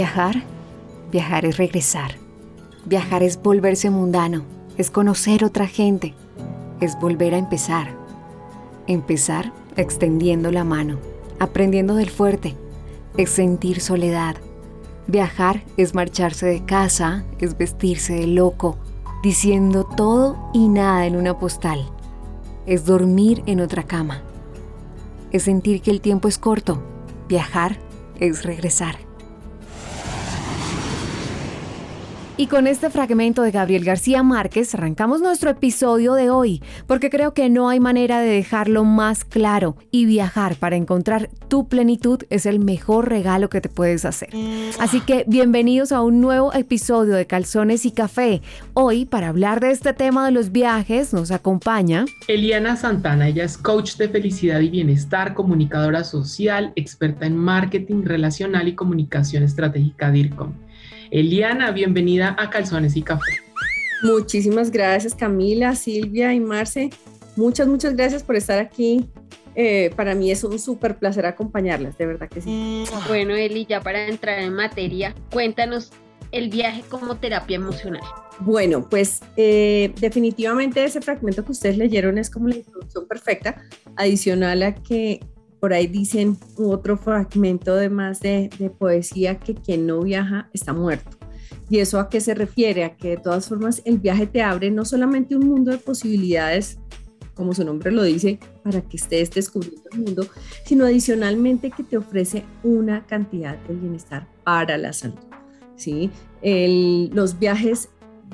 Viajar, viajar es regresar. Viajar es volverse mundano, es conocer otra gente, es volver a empezar. Empezar extendiendo la mano, aprendiendo del fuerte, es sentir soledad. Viajar es marcharse de casa, es vestirse de loco, diciendo todo y nada en una postal. Es dormir en otra cama. Es sentir que el tiempo es corto. Viajar es regresar. Y con este fragmento de Gabriel García Márquez arrancamos nuestro episodio de hoy, porque creo que no hay manera de dejarlo más claro y viajar para encontrar tu plenitud es el mejor regalo que te puedes hacer. Así que bienvenidos a un nuevo episodio de Calzones y Café. Hoy, para hablar de este tema de los viajes, nos acompaña Eliana Santana. Ella es coach de felicidad y bienestar, comunicadora social, experta en marketing relacional y comunicación estratégica DIRCOM. Eliana, bienvenida a Calzones y Café. Muchísimas gracias Camila, Silvia y Marce. Muchas, muchas gracias por estar aquí. Eh, para mí es un súper placer acompañarlas, de verdad que sí. Bueno, Eli, ya para entrar en materia, cuéntanos el viaje como terapia emocional. Bueno, pues eh, definitivamente ese fragmento que ustedes leyeron es como la introducción perfecta, adicional a que por ahí dicen otro fragmento de más de, poesía que quien no viaja está muerto. ¿Y eso a qué se refiere? A que de todas formas el viaje te abre no solamente un mundo de posibilidades, como su nombre lo dice, para que estés descubriendo el mundo, sino adicionalmente que te ofrece una cantidad de bienestar para la salud. ¿sí? los viajes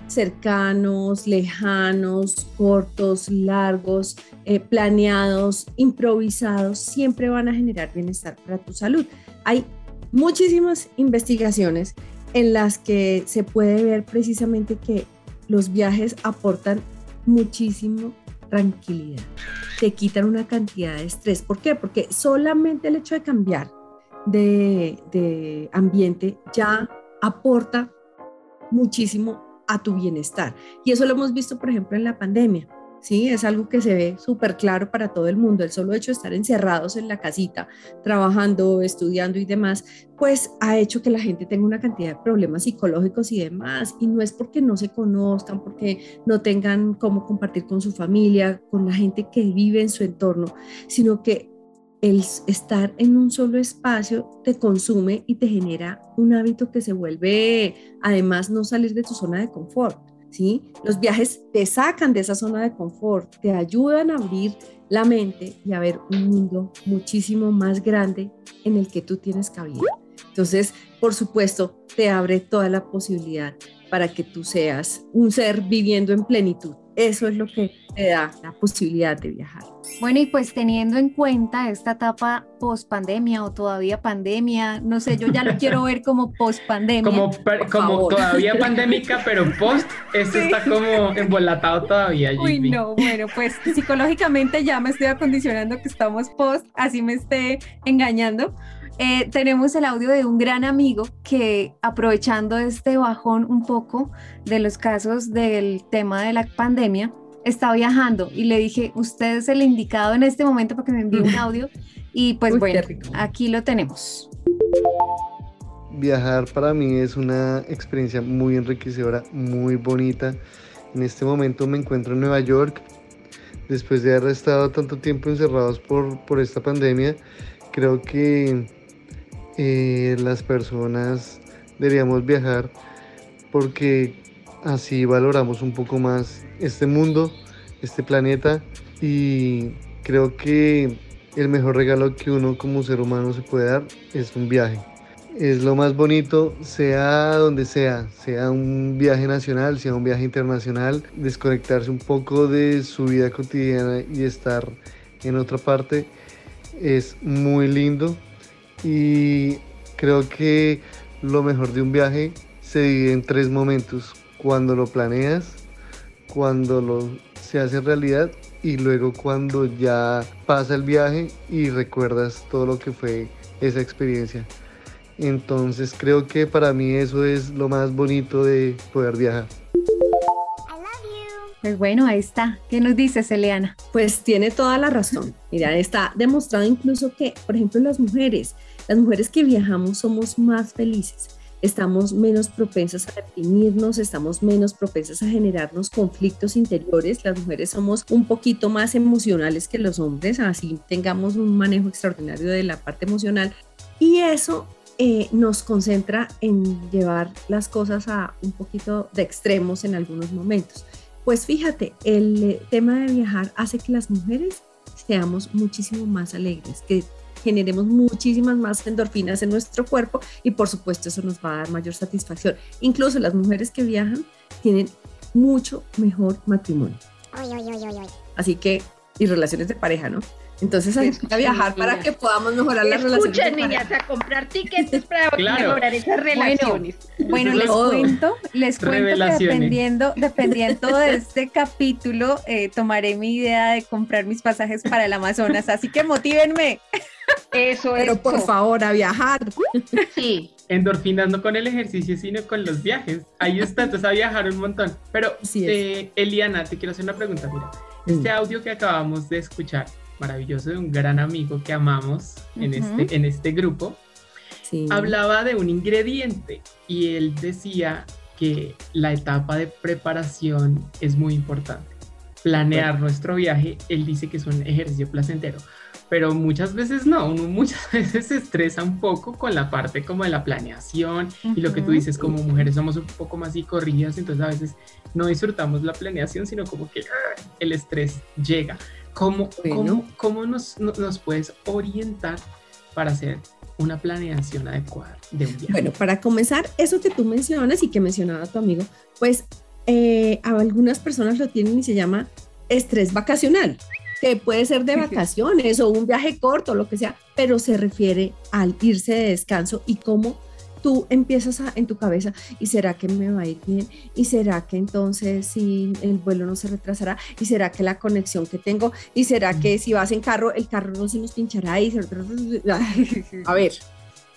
cercanos, lejanos, cortos, largos, eh, planeados, improvisados, siempre van a generar bienestar para tu salud. Hay muchísimas investigaciones en las que se puede ver precisamente que los viajes aportan muchísimo tranquilidad, te quitan una cantidad de estrés. ¿Por qué? Porque solamente el hecho de cambiar de, de ambiente ya aporta muchísimo a tu bienestar. Y eso lo hemos visto, por ejemplo, en la pandemia. Sí, es algo que se ve súper claro para todo el mundo. El solo hecho de estar encerrados en la casita, trabajando, estudiando y demás, pues ha hecho que la gente tenga una cantidad de problemas psicológicos y demás. Y no es porque no se conozcan, porque no tengan cómo compartir con su familia, con la gente que vive en su entorno, sino que el estar en un solo espacio te consume y te genera un hábito que se vuelve, además, no salir de tu zona de confort. ¿sí? Los viajes te sacan de esa zona de confort, te ayudan a abrir la mente y a ver un mundo muchísimo más grande en el que tú tienes cabida. Entonces, por supuesto, te abre toda la posibilidad para que tú seas un ser viviendo en plenitud. Eso es lo que te da la posibilidad de viajar. Bueno, y pues teniendo en cuenta esta etapa post pandemia o todavía pandemia, no sé, yo ya lo quiero ver como post pandemia. Como, como todavía pandémica, pero post, esto está como embolatado todavía. Uy, no, bueno, pues psicológicamente ya me estoy acondicionando que estamos post, así me esté engañando. Eh, tenemos el audio de un gran amigo que aprovechando este bajón un poco de los casos del tema de la pandemia, está viajando y le dije, usted es el indicado en este momento para que me envíe un audio y pues bueno, aquí lo tenemos. Viajar para mí es una experiencia muy enriquecedora, muy bonita. En este momento me encuentro en Nueva York. Después de haber estado tanto tiempo encerrados por, por esta pandemia, creo que eh, las personas deberíamos viajar porque así valoramos un poco más este mundo, este planeta y creo que el mejor regalo que uno como ser humano se puede dar es un viaje. Es lo más bonito, sea donde sea, sea un viaje nacional, sea un viaje internacional, desconectarse un poco de su vida cotidiana y estar en otra parte es muy lindo y creo que lo mejor de un viaje se divide en tres momentos cuando lo planeas, cuando lo se hace realidad y luego cuando ya pasa el viaje y recuerdas todo lo que fue esa experiencia. Entonces creo que para mí eso es lo más bonito de poder viajar. Pues bueno, ahí está. ¿Qué nos dices, Eliana? Pues tiene toda la razón. Mira, está demostrado incluso que, por ejemplo, las mujeres, las mujeres que viajamos somos más felices estamos menos propensas a deprimirnos, estamos menos propensas a generarnos conflictos interiores. Las mujeres somos un poquito más emocionales que los hombres, así tengamos un manejo extraordinario de la parte emocional. Y eso eh, nos concentra en llevar las cosas a un poquito de extremos en algunos momentos. Pues fíjate, el eh, tema de viajar hace que las mujeres seamos muchísimo más alegres, que generemos muchísimas más endorfinas en nuestro cuerpo y por supuesto eso nos va a dar mayor satisfacción. Incluso las mujeres que viajan tienen mucho mejor matrimonio. Así que, y relaciones de pareja, ¿no? Entonces hay que viajar para que podamos mejorar las relaciones. Escuchen, niñas, a comprar tickets para mejorar esas relaciones. Bueno, les cuento, les cuento que dependiendo, dependiendo de este capítulo, eh, tomaré mi idea de comprar mis pasajes para el Amazonas. Así que motívenme. Eso Pero por favor, a viajar. Sí. Endorfinas no con el ejercicio, sino con los viajes. Ahí está, entonces a viajar un montón. Pero, eh, Eliana, te quiero hacer una pregunta. Mira, este audio que acabamos de escuchar, maravilloso de un gran amigo que amamos en, este, en este grupo, hablaba de un ingrediente y él decía que la etapa de preparación es muy importante. Planear nuestro viaje, él dice que es un ejercicio placentero, pero muchas veces no, uno muchas veces se estresa un poco con la parte como de la planeación y lo que tú dices, como mujeres somos un poco más psicorrígidas, entonces a veces no disfrutamos la planeación, sino como que ¡ah! el estrés llega. ¿Cómo, cómo, nos, nos, puedes orientar para hacer una planeación adecuada de un viaje? Bueno, para comenzar, eso que tú mencionas y que mencionaba tu amigo, pues eh, algunas personas lo tienen y se llama estrés vacacional, que puede ser de vacaciones o un viaje corto, lo que sea, pero se refiere al irse de descanso y cómo tú empiezas a, en tu cabeza, ¿y será que me va a ir bien? ¿Y será que entonces si el vuelo no se retrasará? ¿Y será que la conexión que tengo? ¿Y será que si vas en carro, el carro no se nos pinchará? Y a ver,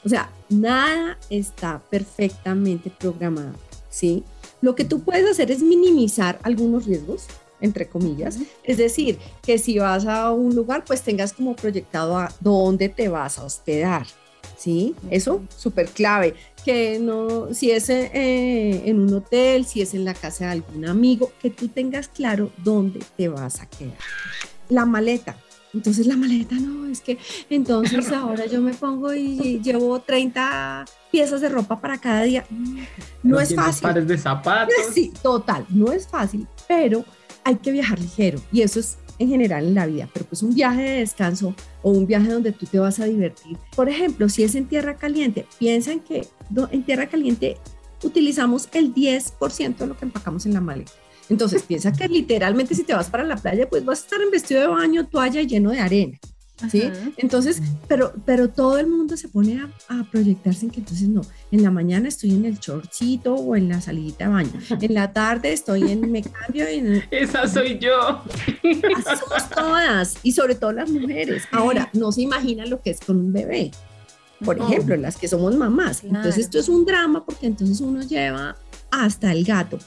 o sea, nada está perfectamente programado, ¿sí? Lo que tú puedes hacer es minimizar algunos riesgos, entre comillas. Es decir, que si vas a un lugar, pues tengas como proyectado a dónde te vas a hospedar, ¿sí? Eso, súper clave. Que no, si es eh, en un hotel, si es en la casa de algún amigo, que tú tengas claro dónde te vas a quedar. La maleta. Entonces la maleta no, es que entonces ahora yo me pongo y llevo 30 piezas de ropa para cada día. No es fácil. pares de zapatos. Sí, total, no es fácil, pero hay que viajar ligero y eso es en general en la vida, pero pues un viaje de descanso o un viaje donde tú te vas a divertir. Por ejemplo, si es en tierra caliente, piensan que en tierra caliente utilizamos el 10% de lo que empacamos en la maleta. Entonces piensa que literalmente si te vas para la playa, pues vas a estar en vestido de baño, toalla lleno de arena. ¿Sí? Entonces, pero, pero todo el mundo se pone a, proyectarse en que entonces no, en la mañana estoy en el chorcito o en la salidita de baño, en la tarde estoy en, me cambio en... Esa soy yo. Somos todas, y sobre todo las mujeres. Ahora, no se imagina lo que es con un bebé. Por ejemplo, las que somos mamás. Entonces, esto es un drama porque entonces uno lleva hasta el gato.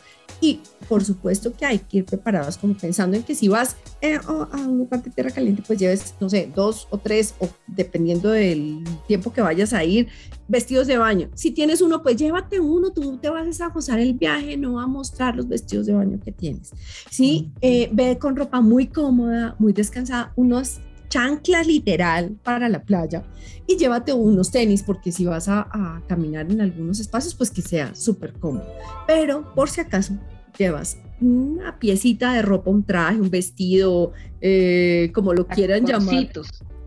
Y por supuesto que hay que ir preparados como pensando en que si vas eh, a un lugar de tierra caliente, pues lleves, no sé, dos o tres, o dependiendo del tiempo que vayas a ir, vestidos de baño. Si tienes uno, pues llévate uno, tú te vas a gozar el viaje, no va a mostrar los vestidos de baño que tienes. Sí, eh, ve con ropa muy cómoda, muy descansada, unos chanclas literal para la playa y llévate unos tenis porque si vas a, a caminar en algunos espacios pues que sea súper cómodo pero por si acaso llevas una piecita de ropa, un traje, un vestido, eh, como lo quieran llamar,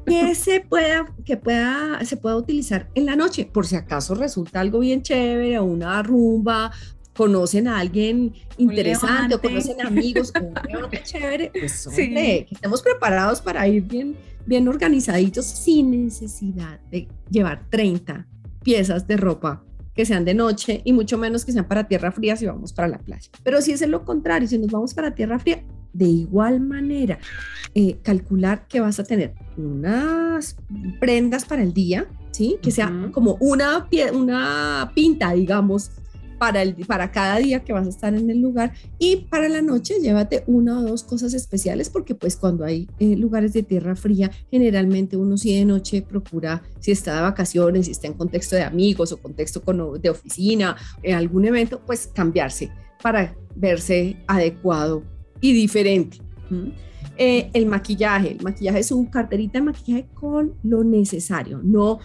que se pueda, que pueda, se pueda utilizar en la noche, por si acaso resulta algo bien chévere, o una rumba, conocen a alguien interesante, o conocen amigos, o chévere, pues que estemos preparados para ir bien, bien organizaditos sin necesidad de llevar 30 piezas de ropa que sean de noche y mucho menos que sean para tierra fría si vamos para la playa. Pero si es lo contrario, si nos vamos para tierra fría, de igual manera, eh, calcular que vas a tener unas prendas para el día, ¿sí? Que sea como una, una pinta, digamos, para, el, para cada día que vas a estar en el lugar y para la noche llévate una o dos cosas especiales porque pues cuando hay eh, lugares de tierra fría generalmente uno sí de noche procura si está de vacaciones, si está en contexto de amigos o contexto con, de oficina, en algún evento, pues cambiarse para verse adecuado y diferente. Eh, el maquillaje, el maquillaje es un carterita de maquillaje con lo necesario, no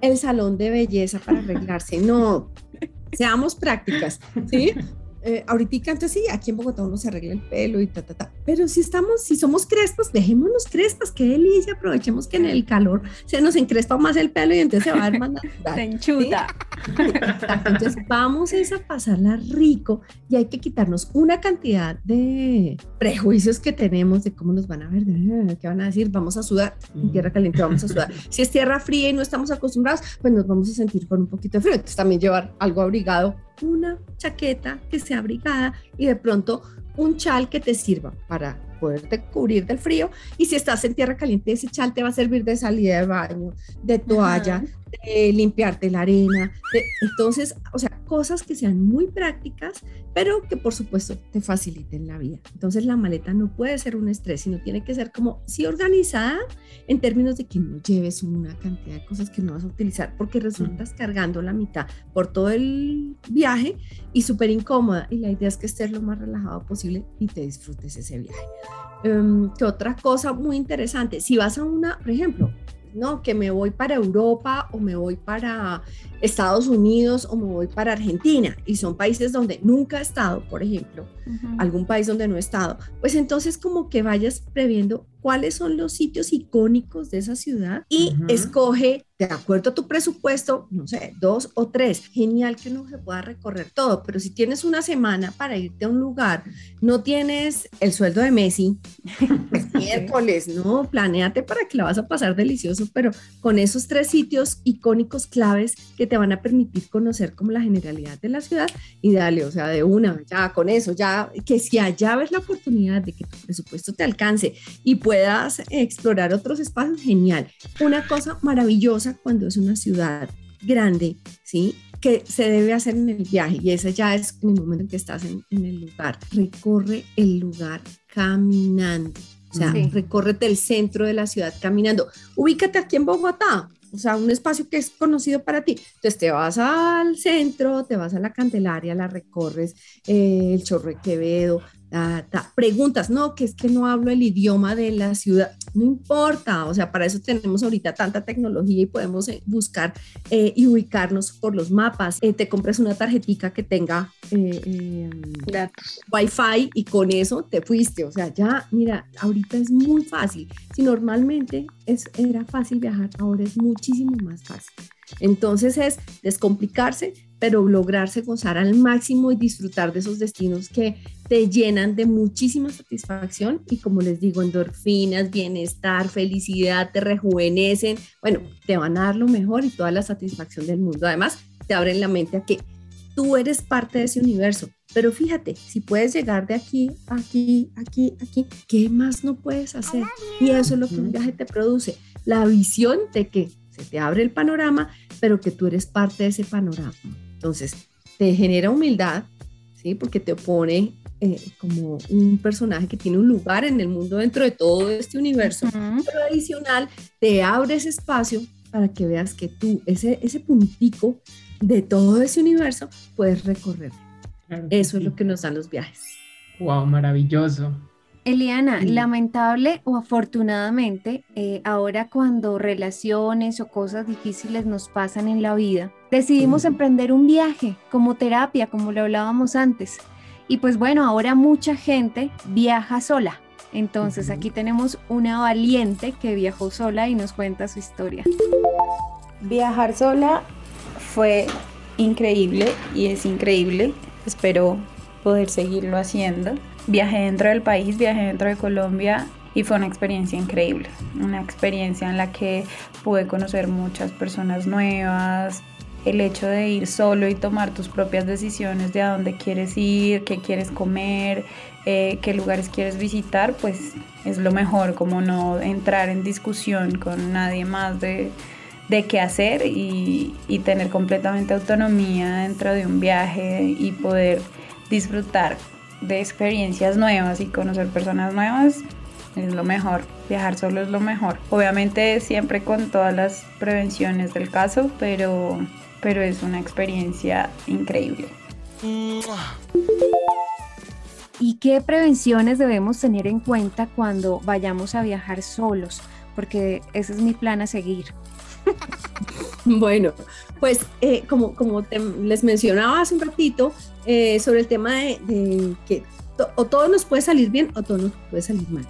el salón de belleza para arreglarse, no, seamos prácticas, ¿sí? Eh, ahorita antes sí, aquí en Bogotá uno se arregla el pelo y ta, ta, ta. Pero si estamos, si somos crespos, dejémonos crespas, qué delicia, aprovechemos que en el calor se nos encrespa más el pelo y entonces se va a ver más natural. Se enchuta. Entonces vamos a pasarla rico y hay que quitarnos una cantidad de prejuicios que tenemos de cómo nos van a ver, de, qué van a decir, vamos a sudar, en tierra caliente vamos a sudar. Si es tierra fría y no estamos acostumbrados, pues nos vamos a sentir con un poquito de frío. Entonces también llevar algo abrigado una chaqueta que sea abrigada y de pronto un chal que te sirva para poderte cubrir del frío. Y si estás en tierra caliente, ese chal te va a servir de salida de baño, de toalla, de limpiarte la arena. entonces, o sea, cosas que sean muy prácticas, pero que por supuesto te faciliten la vida. Entonces, la maleta no puede ser un estrés, sino tiene que ser como, sí, organizada en términos de que no lleves una cantidad de cosas que no vas a utilizar, porque resultas cargando la mitad por todo el viaje y súper incómoda. Y la idea es que estés lo más relajado posible y te disfrutes ese viaje. Um, que otra cosa muy interesante, si vas a una, por ejemplo, no, que me voy para Europa o me voy para Estados Unidos o me voy para Argentina. Y son países donde nunca he estado, por ejemplo, algún país donde no he estado, pues entonces como que vayas previendo cuáles son los sitios icónicos de esa ciudad y escoge de acuerdo a tu presupuesto, no sé, dos o tres. Genial que uno se pueda recorrer todo, pero si tienes una semana para irte a un lugar, no tienes el sueldo de Messi, es miércoles, no, planéate para que la vas a pasar delicioso, pero con esos tres sitios icónicos claves que te van a permitir conocer como la generalidad de la ciudad y dale, o sea, de una, ya con eso, ya que si allá ves la oportunidad de que tu presupuesto te alcance y puedas explorar otros espacios, genial. Una cosa maravillosa cuando es una ciudad grande, ¿sí? que se debe hacer en el viaje y ese ya es en el momento en que estás en, el lugar. Recorre el lugar caminando. O sea, recórrete el centro de la ciudad caminando. Ubícate aquí en Bogotá, o sea, un espacio que es conocido para ti. Entonces te vas al centro, te vas a la Candelaria, la recorres, eh, el Chorro de Quevedo, preguntas, no, que es que no hablo el idioma de la ciudad, no importa, o sea, para eso tenemos ahorita tanta tecnología y podemos eh, buscar eh, y ubicarnos por los mapas. Eh, te compras una tarjetita que tenga datos, wifi y con eso te fuiste, o sea, ya, mira, ahorita es muy fácil. Si normalmente es, era fácil viajar, ahora es muchísimo más fácil. Entonces es descomplicarse, pero lograrse gozar al máximo y disfrutar de esos destinos que te llenan de muchísima satisfacción y como les digo, endorfinas, bienestar, felicidad, te rejuvenecen, bueno, te van a dar lo mejor y toda la satisfacción del mundo. Además, te abren la mente a que tú eres parte de ese universo. Pero fíjate, si puedes llegar de aquí, aquí, aquí, aquí, ¿qué más no puedes hacer? Y eso es lo que un viaje te produce, la visión de que se te abre el panorama, pero que tú eres parte de ese panorama. Entonces, te genera humildad, ¿sí? Porque te pone eh, como un personaje que tiene un lugar en el mundo dentro de todo este universo, pero adicional te abre ese espacio para que veas que tú, ese, ese puntico de todo ese universo, puedes recorrer. Eso es lo que nos dan los viajes. Wow, maravilloso. Eliana, lamentable o afortunadamente, eh, ahora cuando relaciones o cosas difíciles nos pasan en la vida, decidimos emprender un viaje como terapia, como lo hablábamos antes. Y pues bueno, ahora mucha gente viaja sola. Entonces aquí tenemos una valiente que viajó sola y nos cuenta su historia. Viajar sola fue increíble y es increíble. Espero poder seguirlo haciendo viajé dentro del país, viajé dentro de Colombia y fue una experiencia increíble, una experiencia en la que pude conocer muchas personas nuevas, el hecho de ir solo y tomar tus propias decisiones de a dónde quieres ir, qué quieres comer, eh, qué lugares quieres visitar, pues es lo mejor, como no entrar en discusión con nadie más de, de qué hacer y, y tener completamente autonomía dentro de un viaje y poder disfrutar de experiencias nuevas y conocer personas nuevas es lo mejor. Viajar solo es lo mejor. Obviamente siempre con todas las prevenciones del caso, pero, pero es una experiencia increíble. ¿Y qué prevenciones debemos tener en cuenta cuando vayamos a viajar solos? Porque ese es mi plan a seguir. Bueno, pues eh, como, como les mencionaba hace un ratito eh, sobre el tema de, que o todo nos puede salir bien o todo nos puede salir mal.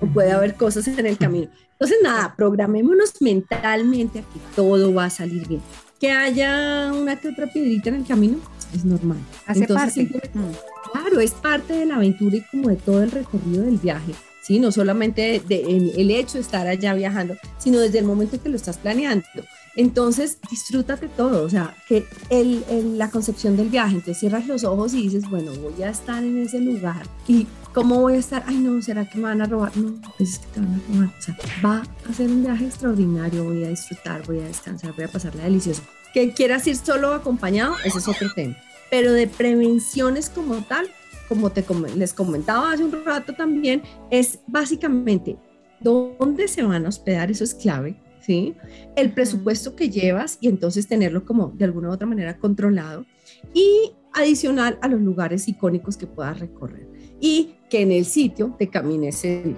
O puede haber cosas en el camino. Entonces, nada, programémonos mentalmente a que todo va a salir bien. Que haya una que otra piedrita en el camino es normal. Hace parte. Mm. Claro, es parte de la aventura y como de todo el recorrido del viaje. ¿Sí? No solamente de, el hecho de estar allá viajando, sino desde el momento en que lo estás planeando. Entonces, disfrútate todo, o sea, que el, la concepción del viaje, entonces cierras los ojos y dices, bueno, voy a estar en ese lugar y ¿cómo voy a estar? Ay, no, ¿será que me van a robar? No, pues es que te van a robar. O sea, va a ser un viaje extraordinario, voy a disfrutar, voy a descansar, voy a pasarla delicioso. Que quieras ir solo o acompañado, ese es otro tema. Pero de prevenciones como tal, como te, les comentaba hace un rato también, es básicamente dónde se van a hospedar, eso es clave ¿sí? El presupuesto que llevas y entonces tenerlo como de alguna u otra manera controlado y adicional a los lugares icónicos que puedas recorrer y que en el sitio te camines en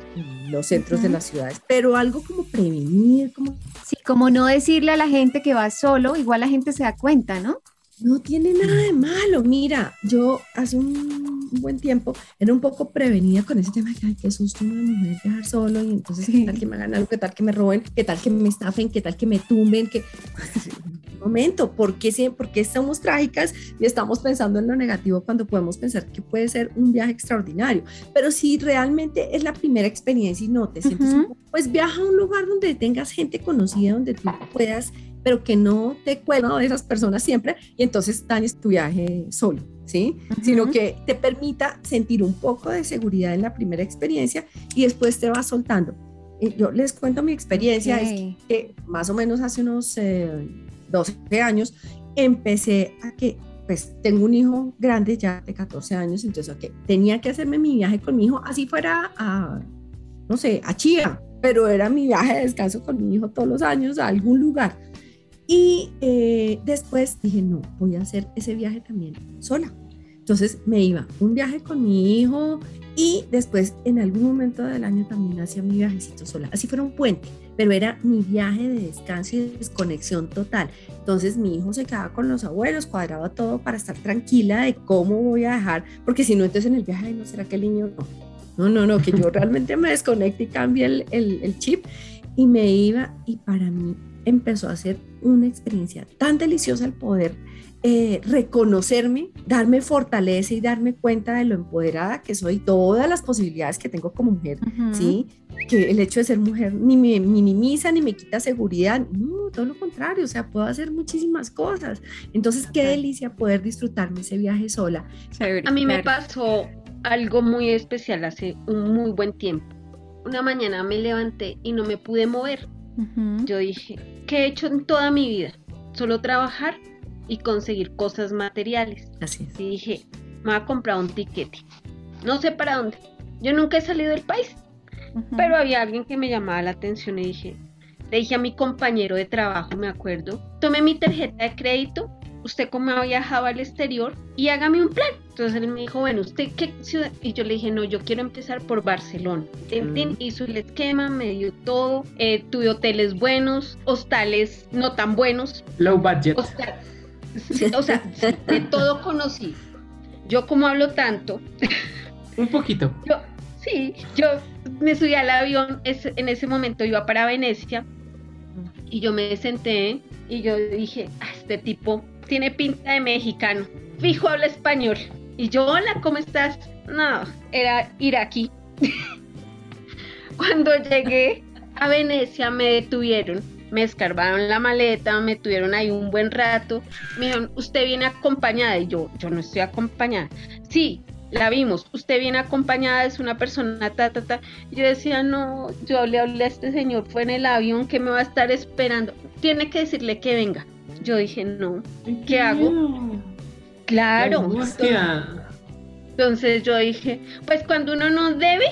los centros de las ciudades, pero algo como prevenir, como... Sí, como no decirle a la gente que va solo, igual la gente se da cuenta, ¿no? No tiene nada de malo. Mira, yo hace un, buen tiempo era un poco prevenida con ese tema de que, ay, qué susto una mujer viajar solo y entonces qué tal que me hagan algo, qué tal que me roben, qué tal que me estafen, qué tal que me tumben, que... momento, ¿por qué, ¿por qué estamos trágicas y estamos pensando en lo negativo cuando podemos pensar que puede ser un viaje extraordinario? Pero si realmente es la primera experiencia y no te sientes, pues viaja a un lugar donde tengas gente conocida, donde tú puedas pero que no te cuelga de esas personas siempre y entonces dañes tu viaje solo, ¿sí? Sino que te permita sentir un poco de seguridad en la primera experiencia y después te vas soltando. Eh, yo les cuento mi experiencia, es que más o menos hace unos 12 eh, años empecé a que pues tengo un hijo grande ya de 14 años, entonces okay, tenía que hacerme mi viaje con mi hijo, así fuera a, no sé, a Chía, pero era mi viaje de descanso con mi hijo todos los años a algún lugar. Y eh, después dije, no, voy a hacer ese viaje también sola. Entonces me iba un viaje con mi hijo y después en algún momento del año también hacía mi viajecito sola. Así fuera un puente, pero era mi viaje de descanso y de desconexión total. Entonces mi hijo se quedaba con los abuelos, cuadraba todo para estar tranquila de cómo voy a dejar, porque si no, entonces en el viaje, no será que el niño no. No, no, no, que yo realmente me desconecte y cambie el, el, el chip y me iba y para mí empezó a ser una experiencia tan deliciosa el poder eh, reconocerme, darme fortaleza y darme cuenta de lo empoderada que soy, todas las posibilidades que tengo como mujer, ¿sí? Que el hecho de ser mujer ni me minimiza ni me quita seguridad, no, todo lo contrario, o sea, puedo hacer muchísimas cosas. Entonces, qué delicia poder disfrutarme ese viaje sola. A mí me pasó algo muy especial hace un muy buen tiempo. Una mañana me levanté y no me pude mover yo dije, ¿qué he hecho en toda mi vida? Solo trabajar y conseguir cosas materiales. Así Y dije, me voy a comprar un tiquete. No sé para dónde. Yo nunca he salido del país. Pero había alguien que me llamaba la atención y dije, le dije a mi compañero de trabajo, me acuerdo, tomé mi tarjeta de crédito usted cómo ha viajado al exterior y hágame un plan. Entonces él me dijo, bueno, ¿usted qué ciudad? Y yo le dije, no, yo quiero empezar por Barcelona. Mm. Hizo el esquema, me dio todo, eh, tuve hoteles buenos, hostales no tan buenos. Low budget. o sea, de todo conocí. Yo como hablo tanto. un poquito. Yo, sí, yo me subí al avión, en ese momento iba para Venecia y yo me senté y yo dije, ah, este tipo tiene pinta de mexicano. Fijo habla español. Y yo, hola, ¿cómo estás? No, era iraquí. Cuando llegué a Venecia me detuvieron, me escarbaron la maleta, me tuvieron ahí un buen rato. Me dijeron, ¿usted viene acompañada? Y yo, yo no estoy acompañada. Sí, la vimos, usted viene acompañada, es una persona, ta, ta, ta. Yo decía, no, yo le hablé a este señor, fue en el avión que me va a estar esperando, tiene que decirle que venga. Yo dije, no, ¿qué hago? Claro. Entonces yo dije, pues cuando uno no debe,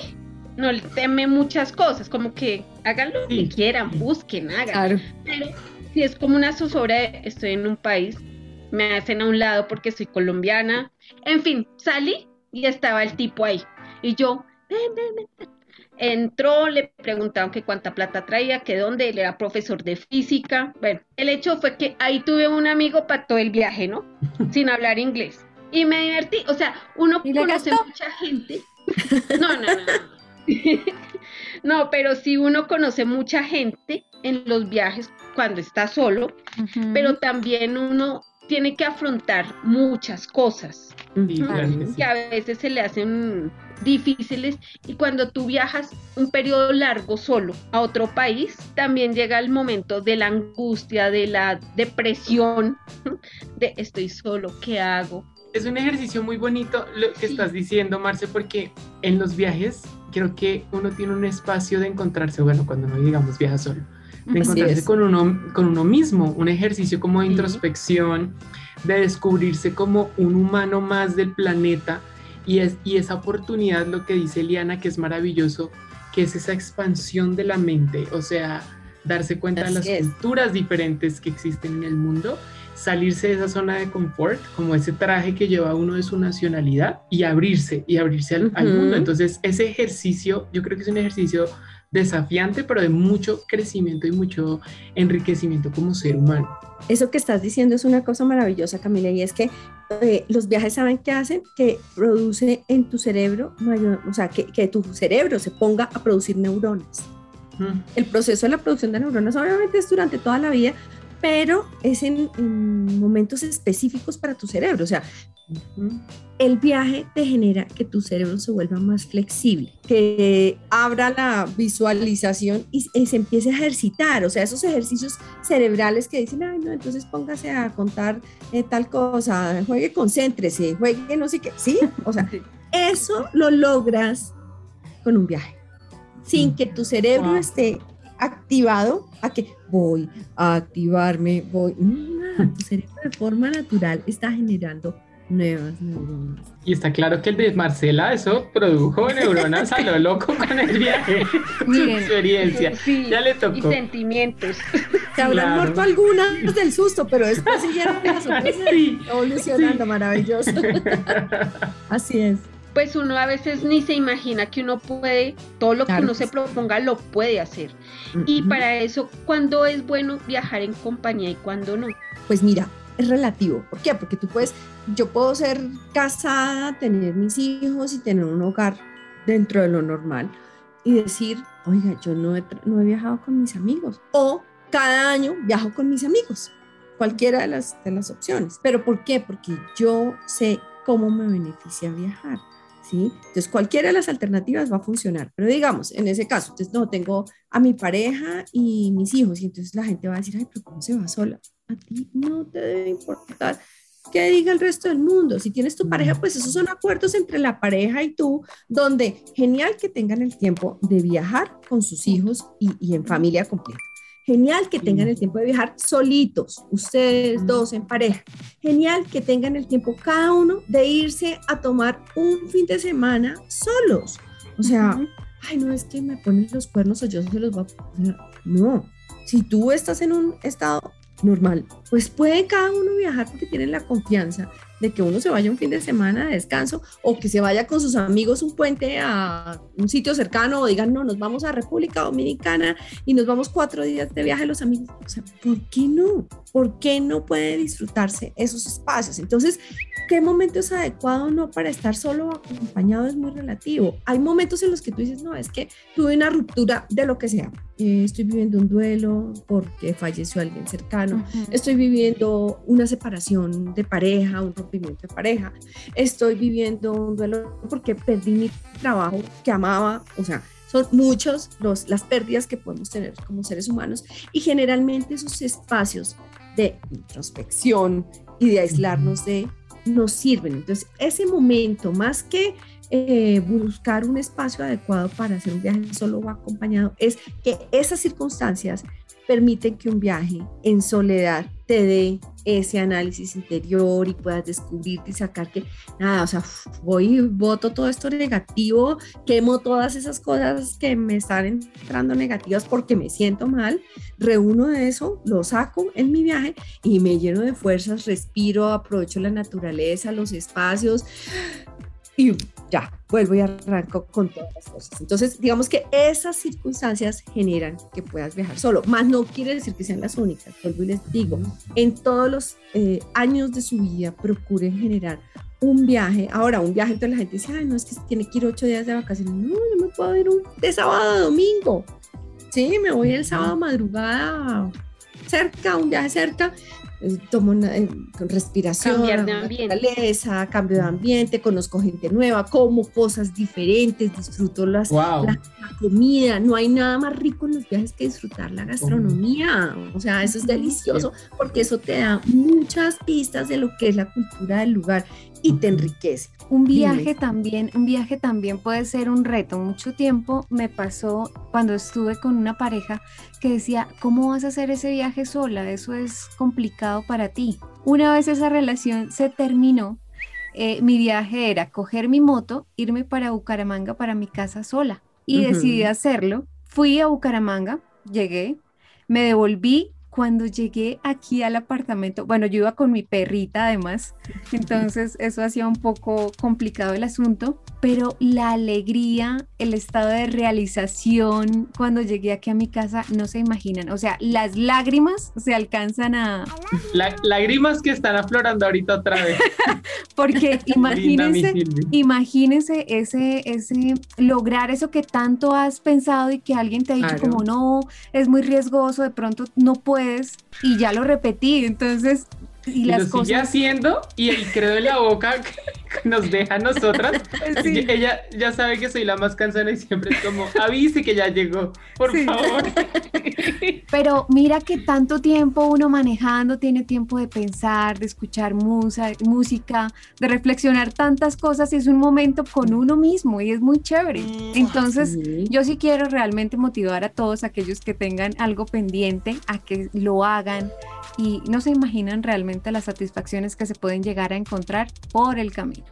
no le teme muchas cosas, como que hagan lo que quieran, busquen, hagan. Pero si es como una zozobra, estoy en un país, me hacen a un lado porque soy colombiana, en fin, salí y estaba el tipo ahí. Y yo, ven, ven, ven. Entró, le preguntaron que cuánta plata traía, que dónde, él era profesor de física. Bueno, el hecho fue que ahí tuve un amigo para todo el viaje, ¿no? Sin hablar inglés. Y me divertí, o sea, uno conoce mucha gente. No, no, no. no, pero sí uno conoce mucha gente en los viajes cuando está solo, pero también uno tiene que afrontar muchas cosas que a veces se le hacen difíciles y cuando tú viajas un periodo largo solo a otro país, también llega el momento de la angustia, de la depresión, de estoy solo, ¿qué hago? Es un ejercicio muy bonito lo que estás diciendo, Marce, porque en los viajes creo que uno tiene un espacio de encontrarse, bueno, cuando no digamos viaja solo, de encontrarse con uno, con uno mismo, un ejercicio como de introspección, de descubrirse como un humano más del planeta y, es, y esa oportunidad, lo que dice Eliana, que es maravilloso, que es esa expansión de la mente, o sea, darse cuenta de las culturas diferentes que existen en el mundo salirse de esa zona de confort, como ese traje que lleva uno de su nacionalidad y abrirse y abrirse al, mundo. Entonces, ese ejercicio, yo creo que es un ejercicio desafiante, pero de mucho crecimiento y mucho enriquecimiento como ser humano. Eso que estás diciendo es una cosa maravillosa, Camila, y es que eh, los viajes saben qué hacen, que produce en tu cerebro, mayor, o sea, que, que, tu cerebro se ponga a producir neuronas. El proceso de la producción de neuronas obviamente es durante toda la vida, pero es en, momentos específicos para tu cerebro. O sea, el viaje te genera que tu cerebro se vuelva más flexible, que abra la visualización y, se empiece a ejercitar. O sea, esos ejercicios cerebrales que dicen, ay, no, entonces póngase a contar eh, tal cosa, juegue, concéntrese, juegue, no sé qué. Sí, o sea, eso lo logras con un viaje, sin que tu cerebro esté activado a que voy a activarme, voy. tu cerebro de forma natural está generando nuevas neuronas. Y está claro que el de Marcela, eso produjo neuronas a lo loco con el viaje, su experiencia. ya le tocó. Y sentimientos. Se habrán muerto algunas del susto, pero después siguieron evolucionando, maravilloso. Así es pues uno a veces ni se imagina que uno puede, todo lo que uno se proponga lo puede hacer. Y para eso, ¿cuándo es bueno viajar en compañía y cuándo no? Pues mira, es relativo. ¿Por qué? Porque tú puedes, yo puedo ser casada, tener mis hijos y tener un hogar dentro de lo normal y decir, oiga, yo no he, no he viajado con mis amigos. O cada año viajo con mis amigos. Cualquiera de las, de las opciones. ¿Pero por qué? Porque yo sé cómo me beneficia viajar. Entonces, cualquiera de las alternativas va a funcionar, pero digamos, en ese caso, entonces, no, tengo a mi pareja y mis hijos, y entonces la gente va a decir, ay, pero ¿cómo se va sola? A ti no te debe importar qué diga el resto del mundo. Si tienes tu pareja, pues esos son acuerdos entre la pareja y tú, donde genial que tengan el tiempo de viajar con sus hijos y en familia completa. Genial que tengan el tiempo de viajar solitos, ustedes dos en pareja. Genial que tengan el tiempo cada uno de irse a tomar un fin de semana solos. O sea, ay, no es que me ponen los cuernos o yo se los voy a poner. No, si tú estás en un estado normal, pues puede cada uno viajar porque tienen la confianza de que uno se vaya un fin de semana de descanso o que se vaya con sus amigos un puente a un sitio cercano o digan, no, nos vamos a República Dominicana y nos vamos cuatro días de viaje los amigos. O sea, ¿por qué no? ¿Por qué no puede disfrutarse esos espacios? Entonces, ¿qué momento es adecuado o no para estar solo o acompañado? Es muy relativo. Hay momentos en los que tú dices, no, es que tuve una ruptura de lo que sea. Eh, estoy viviendo un duelo porque falleció alguien cercano. Estoy viviendo una separación de pareja, un rompimiento de pareja. Estoy viviendo un duelo porque perdí mi trabajo que amaba. O sea, son muchos los, las pérdidas que podemos tener como seres humanos y generalmente esos espacios de introspección y de aislarnos de nos sirven. Entonces, ese momento, más que eh, buscar un espacio adecuado para hacer un viaje solo o acompañado, es que esas circunstancias permiten que un viaje en soledad te dé ese análisis interior y puedas descubrirte y sacar que nada, o sea, voy y voto todo esto negativo, quemo todas esas cosas que me están entrando negativas porque me siento mal, reúno de eso, lo saco en mi viaje y me lleno de fuerzas, respiro, aprovecho la naturaleza, los espacios y ya, vuelvo y arranco con todas las cosas. Entonces, digamos que esas circunstancias generan que puedas viajar solo, más no quiere decir que sean las únicas. Vuelvo y les digo, en todos los eh, años de su vida procuren generar un viaje. Ahora, un viaje, entonces la gente dice, ay, no, es que tiene que ir ocho días de vacaciones. No, yo me puedo ir un, de sábado a domingo. Sí, me voy el sábado madrugada cerca, un viaje cerca, tomo una eh, respiración, Cambiar de ambiente. cambio de ambiente, conozco gente nueva, como cosas diferentes, disfruto las, Wow. la, la comida. No hay nada más rico en los viajes que disfrutar la gastronomía. O sea, eso es delicioso porque eso te da muchas pistas de lo que es la cultura del lugar y te enriquece. Un viaje también, un viaje también puede ser un reto. Mucho tiempo me pasó cuando estuve con una pareja que decía, ¿cómo vas a hacer ese viaje sola? Eso es complicado para ti. Una vez esa relación se terminó, eh, mi viaje era coger mi moto, irme para Bucaramanga, para mi casa sola. Y decidí hacerlo. Fui a Bucaramanga, llegué, me devolví. Cuando llegué aquí al apartamento, bueno, yo iba con mi perrita además, entonces eso hacía un poco complicado el asunto, pero la alegría, el estado de realización cuando llegué aquí a mi casa, no se imaginan. O sea, las lágrimas se alcanzan a... La- lágrimas que están aflorando ahorita otra vez. Porque imagínense, imagínense ese, ese, lograr eso que tanto has pensado y que alguien te ha dicho Claro. como no, es muy riesgoso, de pronto no puedes y ya lo repetí. Entonces, y Y las lo sigue cosas... haciendo y el credo en la boca nos deja a nosotras. Sí. Ella ya sabe que soy la más cansona y siempre es como, avise que ya llegó, por Sí. favor. Pero mira que tanto tiempo uno manejando tiene tiempo de pensar, de escuchar musa- música, de reflexionar tantas cosas y es un momento con uno mismo y es muy chévere. Entonces, Sí. yo sí quiero realmente motivar a todos aquellos que tengan algo pendiente a que lo hagan y no se imaginan realmente las satisfacciones que se pueden llegar a encontrar por el camino.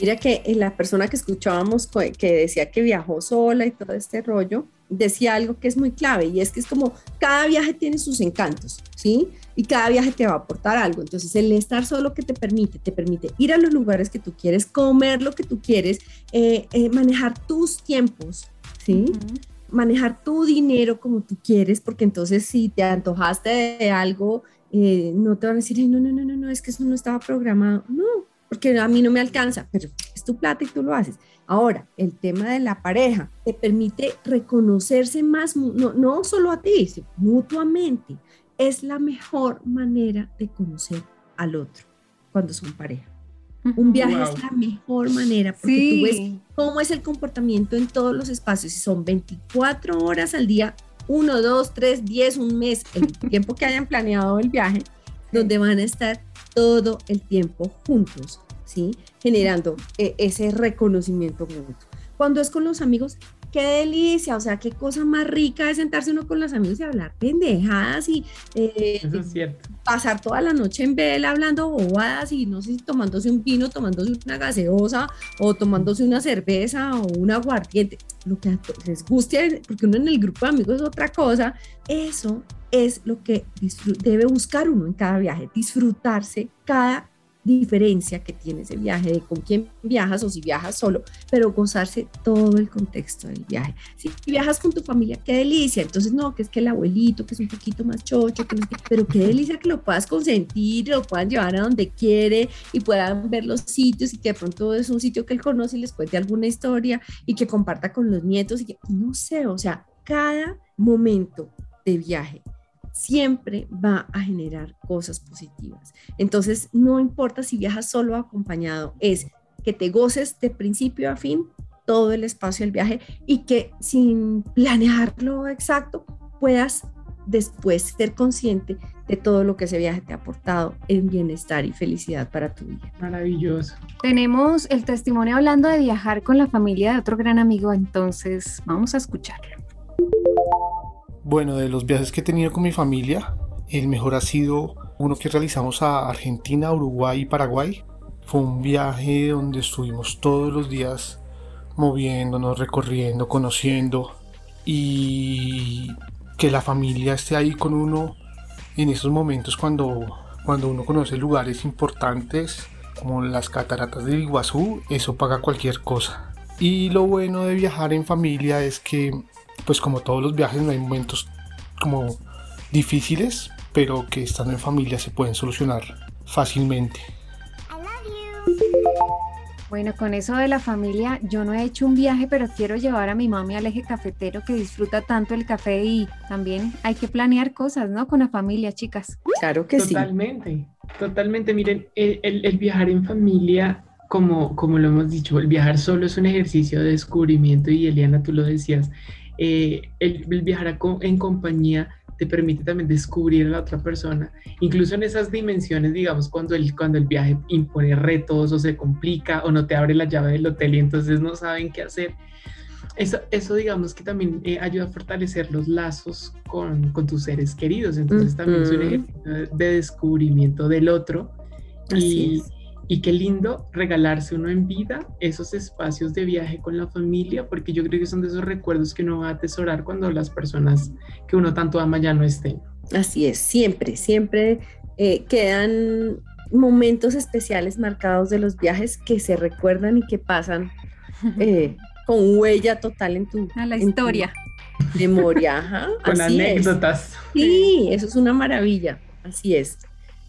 Mira que eh, la persona que escuchábamos que decía que viajó sola y todo este rollo, decía algo que es muy clave y es que es como cada viaje tiene sus encantos, ¿sí? Y cada viaje te va a aportar algo. Entonces el estar solo que te permite, te permite ir a los lugares que tú quieres, comer lo que tú quieres, eh, eh, manejar tus tiempos, ¿sí? Manejar tu dinero como tú quieres, porque entonces si te antojaste de algo, eh, no te van a decir, "Ay, no, no, no, no, no, es que eso no estaba programado. No, porque a mí no me alcanza, pero es tu plata y tú lo haces. Ahora, el tema de la pareja te permite reconocerse más, no, no solo a ti, sino mutuamente. Es la mejor manera de conocer al otro cuando son pareja. Un viaje Wow. es la mejor manera porque tú ves Sí, cómo es el comportamiento en todos los espacios. Si son 24 horas al día, 1, 2, 3, 10, un mes, el tiempo que hayan planeado el viaje, donde van a estar todo el tiempo juntos, ¿sí? Generando eh, ese reconocimiento mutuo. Cuando es con los amigos, qué delicia, o sea, qué cosa más rica es sentarse uno con los amigos y hablar pendejadas y eh, Eso es cierto. pasar toda la noche en vela hablando bobadas y no sé si tomándose un vino, tomándose una gaseosa o tomándose una cerveza o un aguardiente, lo que les guste, porque uno en el grupo de amigos es otra cosa, eso es lo que debe buscar uno en cada viaje, disfrutarse cada diferencia que tiene ese viaje, de con quién viajas o si viajas solo, pero gozarse todo el contexto del viaje. Si viajas con tu familia, qué delicia. Entonces, no, que es que el abuelito, que es un poquito más chocho, pero qué delicia que lo puedas consentir, lo puedan llevar a donde quiere y puedan ver los sitios y que de pronto es un sitio que él conoce y les cuente alguna historia y que comparta con los nietos y que, no sé, o sea, cada momento de viaje siempre va a generar cosas positivas. Entonces, no importa si viajas solo o acompañado, es que te goces de principio a fin todo el espacio del viaje y que sin planearlo exacto puedas después ser consciente de todo lo que ese viaje te ha aportado en bienestar y felicidad para tu vida. Maravilloso. Tenemos el testimonio hablando de viajar con la familia de otro gran amigo, entonces vamos a escucharlo. Bueno, de los viajes que he tenido con mi familia, el mejor ha sido uno que realizamos a Argentina, Uruguay y Paraguay. Fue un viaje donde estuvimos todos los días moviéndonos, recorriendo, conociendo y que la familia esté ahí con uno en esos momentos cuando, cuando uno conoce lugares importantes como las cataratas de Iguazú, eso paga cualquier cosa. Y lo bueno de viajar en familia es que, pues como todos los viajes, no hay momentos como difíciles, pero que estando en familia se pueden solucionar fácilmente. Bueno, con eso de la familia, yo no he hecho un viaje, pero quiero llevar a mi mami al eje cafetero que disfruta tanto el café y también hay que planear cosas, ¿no? Con la familia, chicas. Claro que sí. Totalmente, totalmente. Miren, el, viajar en familia, como, como lo hemos dicho, el viajar solo es un ejercicio de descubrimiento y Eliana, tú lo decías, eh, el, el, viajar en compañía te permite también descubrir a la otra persona, incluso en esas dimensiones, digamos, cuando el, cuando el viaje impone retos o se complica o no te abre la llave del hotel y entonces no saben qué hacer. Eso, eso digamos que también eh, ayuda a fortalecer los lazos con, con tus seres queridos, entonces también es un ejercicio de descubrimiento del otro. y, y qué lindo regalarse uno en vida esos espacios de viaje con la familia, porque yo creo que son de esos recuerdos que uno va a atesorar cuando las personas que uno tanto ama ya no estén. Así es, siempre, siempre eh, quedan momentos especiales marcados de los viajes que se recuerdan y que pasan eh, con huella total en tu... A la historia. memoria, con anécdotas. Sí, eso es una maravilla, así es.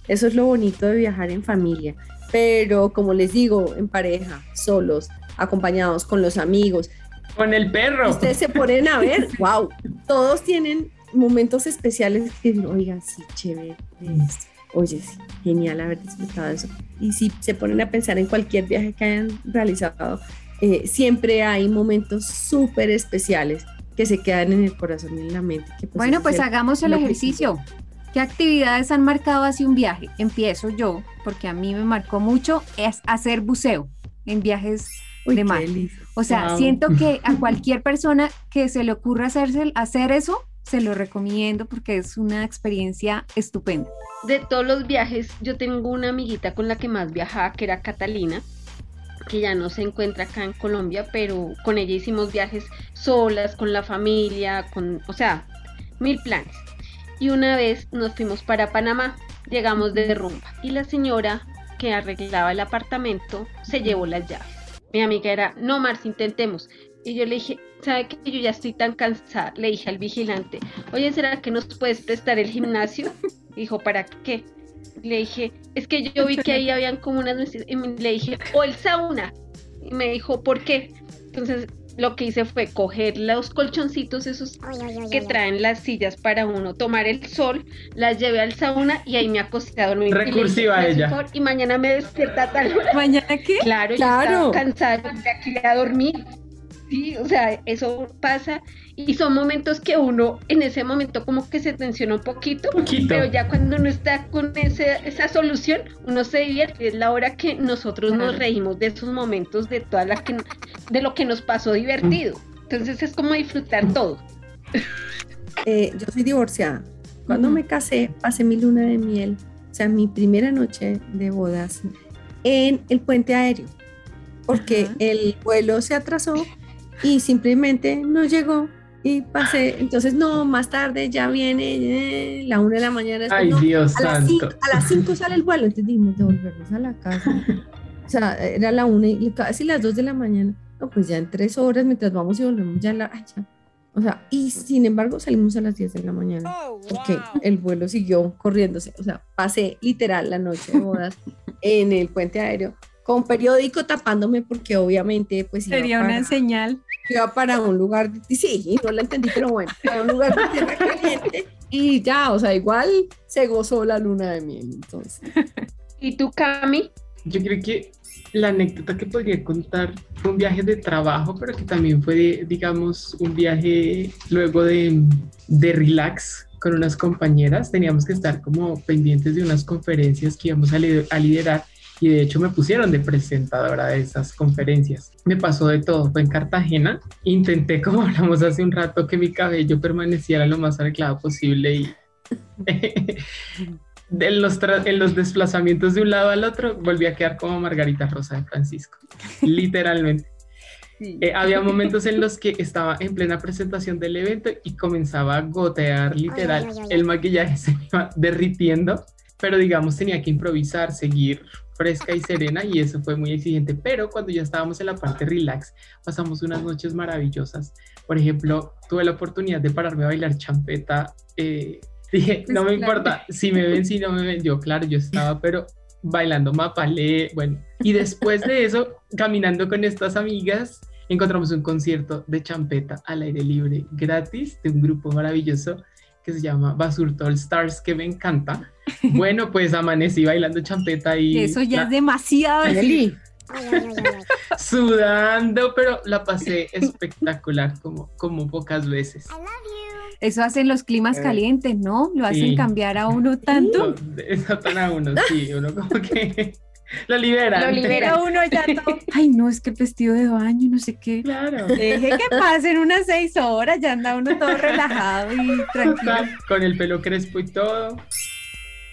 Eso es lo bonito de viajar en familia pero como les digo, en pareja, solos, acompañados con los amigos. Con el perro. Ustedes se ponen a ver, wow, todos tienen momentos especiales que dicen, oigan, sí, chévere, oye, sí, genial haber disfrutado eso. Y si se ponen a pensar en cualquier viaje que hayan realizado, eh, siempre hay momentos súper especiales que se quedan en el corazón y en la mente. Pues, bueno, pues hagamos el ejercicio. ¿Qué actividades han marcado así un viaje? Empiezo yo, porque a mí me marcó mucho, es hacer buceo en viajes de mar. O sea, siento que a cualquier persona que se le ocurra hacerse, hacer eso, se lo recomiendo porque es una experiencia estupenda. De todos los viajes, yo tengo una amiguita con la que más viajaba, que era Catalina, que ya no se encuentra acá en Colombia, pero con ella hicimos viajes solas, con la familia, con, o sea, mil planes y una vez nos fuimos para Panamá, llegamos de rumba y la señora que arreglaba el apartamento se llevó las llaves. Mi amiga era, no Mars, intentemos. Y yo le dije, ¿sabe que yo ya estoy tan cansada? Le dije al vigilante, oye, ¿será que nos puedes prestar el gimnasio? Dijo, ¿para qué? Le dije, es que yo vi que ahí habían como unas... Y le dije, o el sauna. Y me dijo, ¿por qué? Entonces lo que hice fue coger los colchoncitos esos que traen las sillas para uno tomar el sol, las llevé al sauna y ahí me acosté a dormir. Recursiva ella. y mañana me despierta tal ¿Mañana qué? Claro, claro. yo estaba cansada de aquí a dormir. Sí, o sea, eso pasa y son momentos que uno en ese momento como que se tensiona un poquito, pero ya cuando uno está con esa solución, uno se divierte. Es la hora que nosotros nos reímos de esos momentos, de todas las que, de lo que nos pasó divertido. Entonces es como disfrutar todo. Eh, yo soy divorciada. Cuando me casé, pasé mi luna de miel, o sea, mi primera noche de bodas en el puente aéreo, porque el vuelo se atrasó y simplemente no llegó y pasé, entonces no, más tarde ya viene eh, la una de la mañana. Ay, Dios a, las cinco, a las 5 sale el vuelo, entonces dijimos devolvernos a la casa. o sea, era la una y casi las dos de la mañana. No, pues ya en tres horas, mientras vamos y volvemos ya la... O sea, y sin embargo salimos a las 10 de la mañana, oh, porque el vuelo siguió corriéndose. O sea, pasé literal la noche de bodas en el puente aéreo con periódico tapándome porque obviamente pues sería una señal iba para un lugar sí no la entendí pero bueno para un lugar de tierra caliente y ya o sea igual se gozó la luna de miel entonces. Y tú Cami yo creo que la anécdota que podría contar fue un viaje de trabajo pero que también fue digamos un viaje luego de, de relax con unas compañeras, teníamos que estar como pendientes de unas conferencias que íbamos a, a liderar y de hecho me pusieron de presentadora de esas conferencias. Me pasó de todo, fue en Cartagena, intenté como hablamos hace un rato que mi cabello permaneciera lo más arreglado posible y en, los en los desplazamientos de un lado al otro volví a quedar como Margarita Rosa de Francisco, literalmente. Eh, había momentos en los que estaba en plena presentación del evento y comenzaba a gotear literal, el maquillaje se iba derritiendo, pero digamos tenía que improvisar, seguir fresca y serena y eso fue muy exigente, pero cuando ya estábamos en la parte relax, pasamos unas noches maravillosas. Por ejemplo, tuve la oportunidad de pararme a bailar champeta. Eh, dije, pues no me importa si me ven, si no me ven, yo claro, yo estaba, pero bailando mapalé, bueno, y después de eso, caminando con estas amigas, encontramos un concierto de champeta al aire libre gratis de un grupo maravilloso que se llama Basurto All Stars, que me encanta. Bueno, pues amanecí bailando champeta y... Eso ya es demasiado, Eli. Sudando, pero la pasé espectacular, como, como pocas veces. Eso hacen los climas eh, calientes, ¿no? Lo hacen cambiar a uno tanto. Eso tan a uno, sí, uno como que lo libera. Lo libera uno ya todo. Ay, no, es que el vestido de baño, no sé qué. Claro. Deje que pasen unas seis horas, ya anda uno todo relajado y tranquilo. Con el pelo crespo y todo.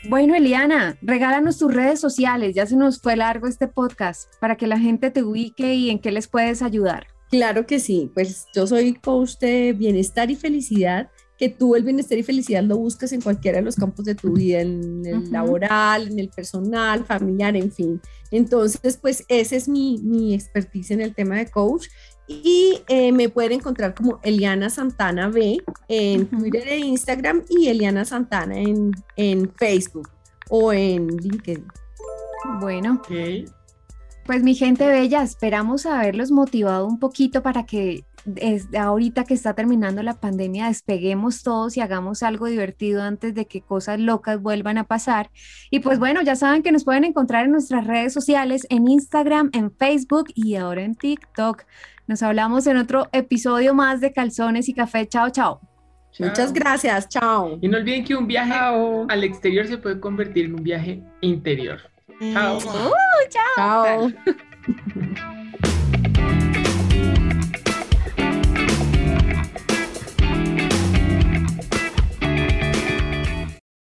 Bueno, Eliana, regálanos tus redes sociales, ya se nos fue largo este podcast, para que la gente te ubique y en qué les puedes ayudar. Claro que sí, pues yo soy coach de bienestar y felicidad que tú el bienestar y felicidad lo buscas en cualquiera de los campos de tu vida, en el laboral, en el personal, familiar, en fin. Entonces, pues ese es mi, mi expertise en el tema de coach. Y eh, me pueden encontrar como Eliana Santana B en Twitter e Instagram y Eliana Santana en, en Facebook o en LinkedIn. Bueno, pues mi gente bella, esperamos haberlos motivado un poquito para que ahorita que está terminando la pandemia, despeguemos todos y hagamos algo divertido antes de que cosas locas vuelvan a pasar. Y pues bueno, ya saben que nos pueden encontrar en nuestras redes sociales, en Instagram, en Facebook y ahora en TikTok. Nos hablamos en otro episodio más de Calzones y Café. Chao, chao. Muchas gracias, chao. Y no olviden que un viaje al exterior se puede convertir en un viaje interior. Chao. Uh, chao. chao.